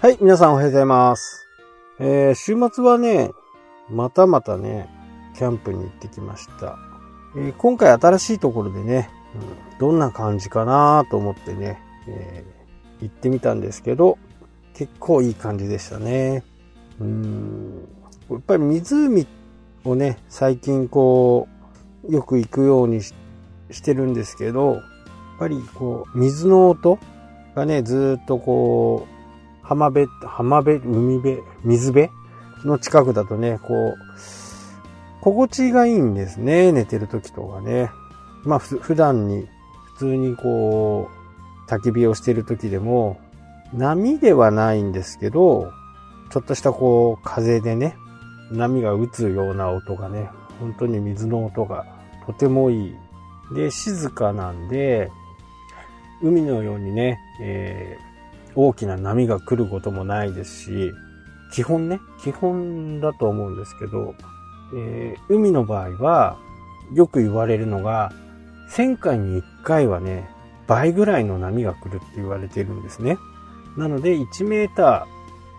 はい、皆さんおはようございます。えー、週末はね、またまたね、キャンプに行ってきました。えー今回新しいところでね、うんどんな感じかなと思ってね、えー行ってみたんですけど、結構いい感じでしたね。うん、やっぱり湖をね、最近こう、よく行くようにししてるんですけど、やっぱりこう、水の音がね、ずっとこう、浜辺、浜辺、海辺、水辺の近くだとね、こう、心地がいいんですね、寝てる時とかね。まあ、普段に、普通にこう、焚き火をしてる時でも、波ではないんですけど、ちょっとしたこう、風でね、波が打つような音がね、本当に水の音がとてもいい。で、静かなんで、海のようにね、えー大きな波が来ることもないですし、基本ね、基本だと思うんですけど、えー海の場合は、よく言われるのが、1000回に1回はね、倍ぐらいの波が来るって言われてるんですね。なので、1メータ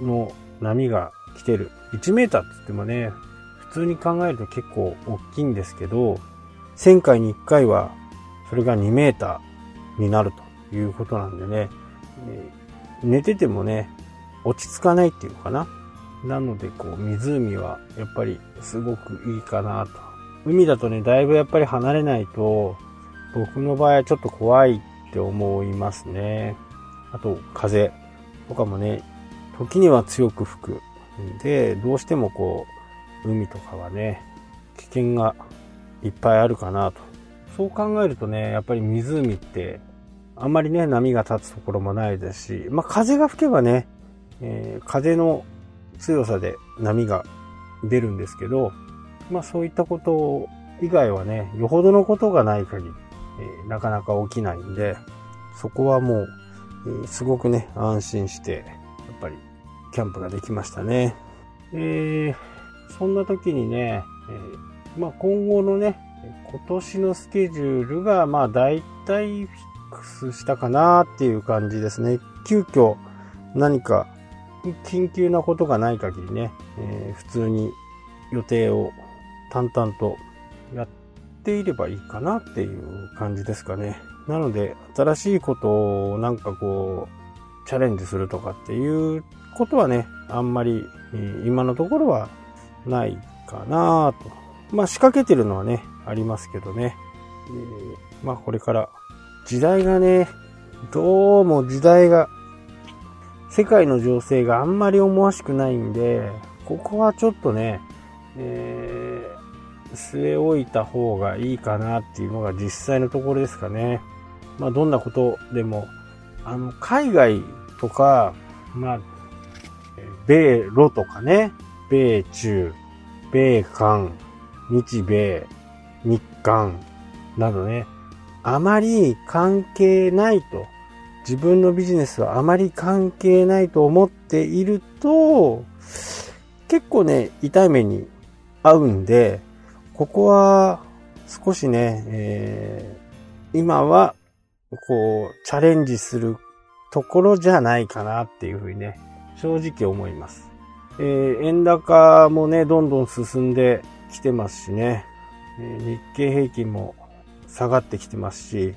ーの波が来てる。1メーターって言ってもね、普通に考えると結構大きいんですけど、1000回に1回は、それが2メーターになるということなんでね、寝ててもね、落ち着かないっていうのかな。なので、こう、湖はやっぱりすごくいいかなと。海だとね、だいぶやっぱり離れないと、僕の場合はちょっと怖いって思いますね。あと、風とかもね、時には強く吹くで、どうしてもこう、海とかはね、危険がいっぱいあるかなと。そう考えるとね、やっぱり湖って、あんまりね、波が立つところもないですし、まあ風が吹けばね、えー風の強さで波が出るんですけど、まあそういったこと以外はね、よほどのことがない限り、えーなかなか起きないんで、そこはもう、えーすごくね、安心して、やっぱり、キャンプができましたね。えそんな時にね、えまあ今後のね、今年のスケジュールが、まあ大体フィックスしたかなっていう感じですね。急遽何か緊急なことがない限りね、えー普通に予定を淡々とやっていればいいかなっていう感じですかね。なので、新しいことをなんかこう、チャレンジするとかっていうことはね、あんまり今のところはないかなと。まあ仕掛けてるのはね、ありますけどね。えーまあこれから時代がね、どうも時代が、世界の情勢があんまり思わしくないんで、ここはちょっとね、えー、据え置いた方がいいかなっていうのが実際のところですかね。まあどんなことでも、あの、海外とか、まあ、米ロとかね、米中、米韓、日米、日韓などね、あまり関係ないと、自分のビジネスはあまり関係ないと思っていると、結構ね、痛い目に合うんで、ここは少しね、えー今は、こう、チャレンジするところじゃないかなっていうふうにね、正直思います。えー円高もね、どんどん進んできてますしね、えー日経平均も下がってきてますし、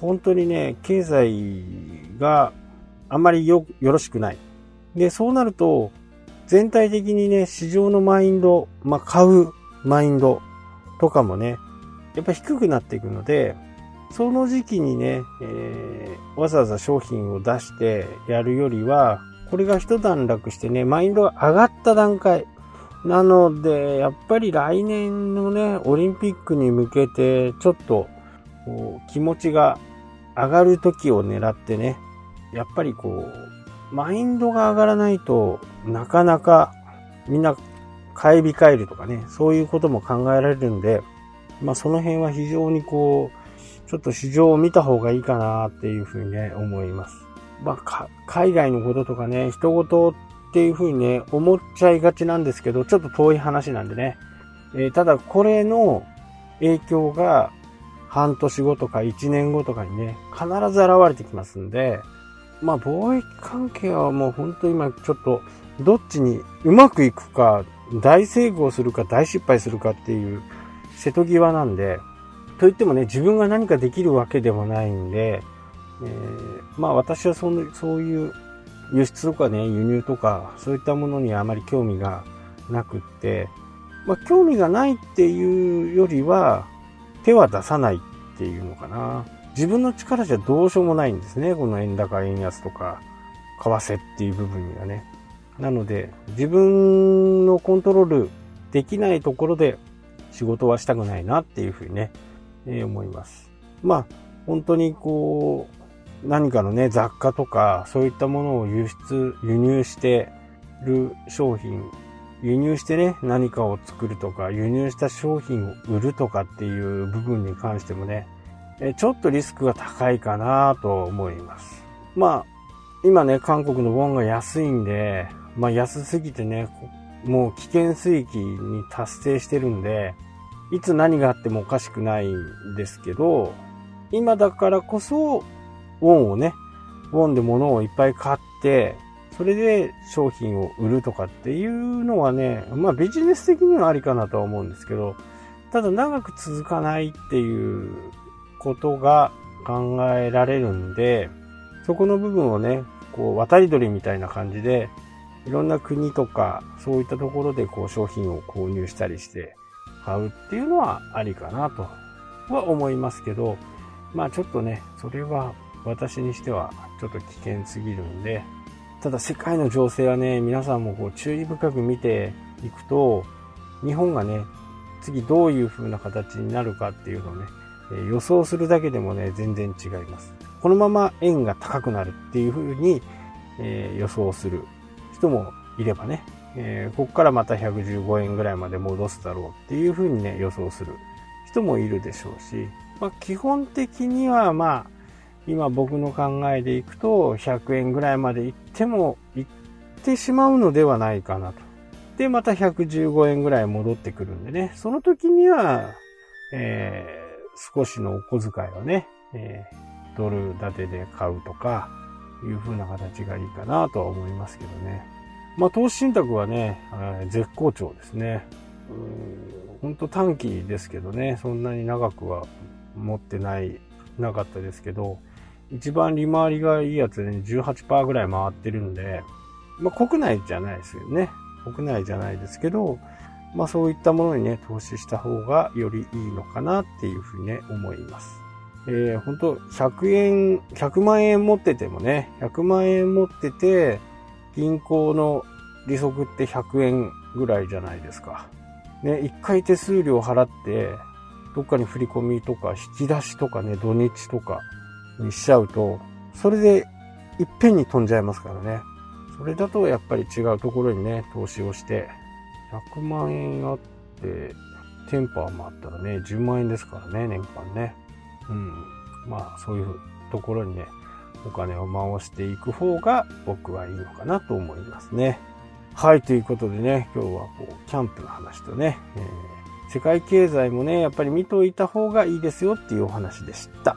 本当にね、経済があまりよ、よろしくない。で、そうなると、全体的にね、市場のマインド、まあ、買うマインドとかもね、やっぱ低くなっていくので、その時期にね、えーわざわざ商品を出してやるよりは、これが一段落してね、マインドが上がった段階。なので、やっぱり来年のね、オリンピックに向けて、ちょっと、こう、気持ちが上がる時を狙ってね、やっぱりこう、マインドが上がらないとなかなかみんな買い控えるとかね、そういうことも考えられるんで、まあその辺は非常にこう、ちょっと市場を見た方がいいかなっていうふうにね、思います。まあ海外のこととかね、人事っていうふうにね、思っちゃいがちなんですけど、ちょっと遠い話なんでね。えーただこれの影響が半年後とか1年後とかにね、必ず現れてきますんで、まあ貿易関係はもう本当今ちょっとどっちにうまくいくか、大成功するか大失敗するかっていう瀬戸際なんで、といってもね、自分が何かできるわけでもないんで、えー、まあ私はそのそういう輸出とかね、輸入とか、そういったものにあまり興味がなくって、まあ興味がないっていうよりは、手は出さないっていうのかな。自分の力じゃどうしようもないんですね。この円高、円安とか、為替っていう部分にはね。なので、自分のコントロールできないところで仕事はしたくないなっていうふうにね、えー、思います。まあ、本当にこう、何かのね、雑貨とか、そういったものを輸出、輸入してる商品、輸入してね、何かを作るとか、輸入した商品を売るとかっていう部分に関してもね、ちょっとリスクが高いかなと思います。まあ、今ね、韓国のウォンが安いんで、まあ安すぎてね、もう危険水域に達成してるんで、いつ何があってもおかしくないんですけど、今だからこそ、ウォンをね、ウォンで物をいっぱい買って、それで商品を売るとかっていうのはね、まあビジネス的にはありかなとは思うんですけど、ただ長く続かないっていうことが考えられるんで、そこの部分をね、こう渡り鳥みたいな感じで、いろんな国とか、そういったところでこう商品を購入したりして買うっていうのはありかなとは思いますけど、まあちょっとね、それは私にしてはちょっと危険すぎるんで、ただ世界の情勢はね、皆さんもこう注意深く見ていくと、日本がね、次どういう風な形になるかっていうのをね、予想するだけでもね、全然違います。このまま円が高くなるっていう風に、え予想する人もいればね、えー、ここからまた115円ぐらいまで戻すだろうっていう風にね、予想する人もいるでしょうし、まあ、基本的にはまあ、今僕の考えでいくと、100円ぐらいまで行っても、行ってしまうのではないかなと。で、また115円ぐらい戻ってくるんでね、その時には、えー、少しのお小遣いをね、えー、ドル建てで買うとか、いう風な形がいいかなとは思いますけどね。まあ、投資信託はね、絶好調ですね。ほんと短期ですけどね、そんなに長くは持ってない、なかったですけど、一番利回りがいいやつでね、18%ぐらい回ってるんで、まあ、国内じゃないですよね。国内じゃないですけど、まあそういったものにね、投資した方がよりいいのかなっていうふうにね、思います。えー、本当100円、100万円持っててもね、100万円持ってて、銀行の利息って100円ぐらいじゃないですか。ね、一回手数料払って、どっかに振り込みとか引き出しとかね、土日とかにしちゃうと、それでいっぺんに飛んじゃいますからね。それだとやっぱり違うところにね、投資をして、100万円あって、テンパーもあったらね、10万円ですからね、年間ね。うん。まあ、そういうところにね、お金を回していく方が僕はいいのかなと思いますね。はい、ということでね、今日はこう、キャンプの話とね、えー、世界経済もね、やっぱり見といた方がいいですよっていうお話でした。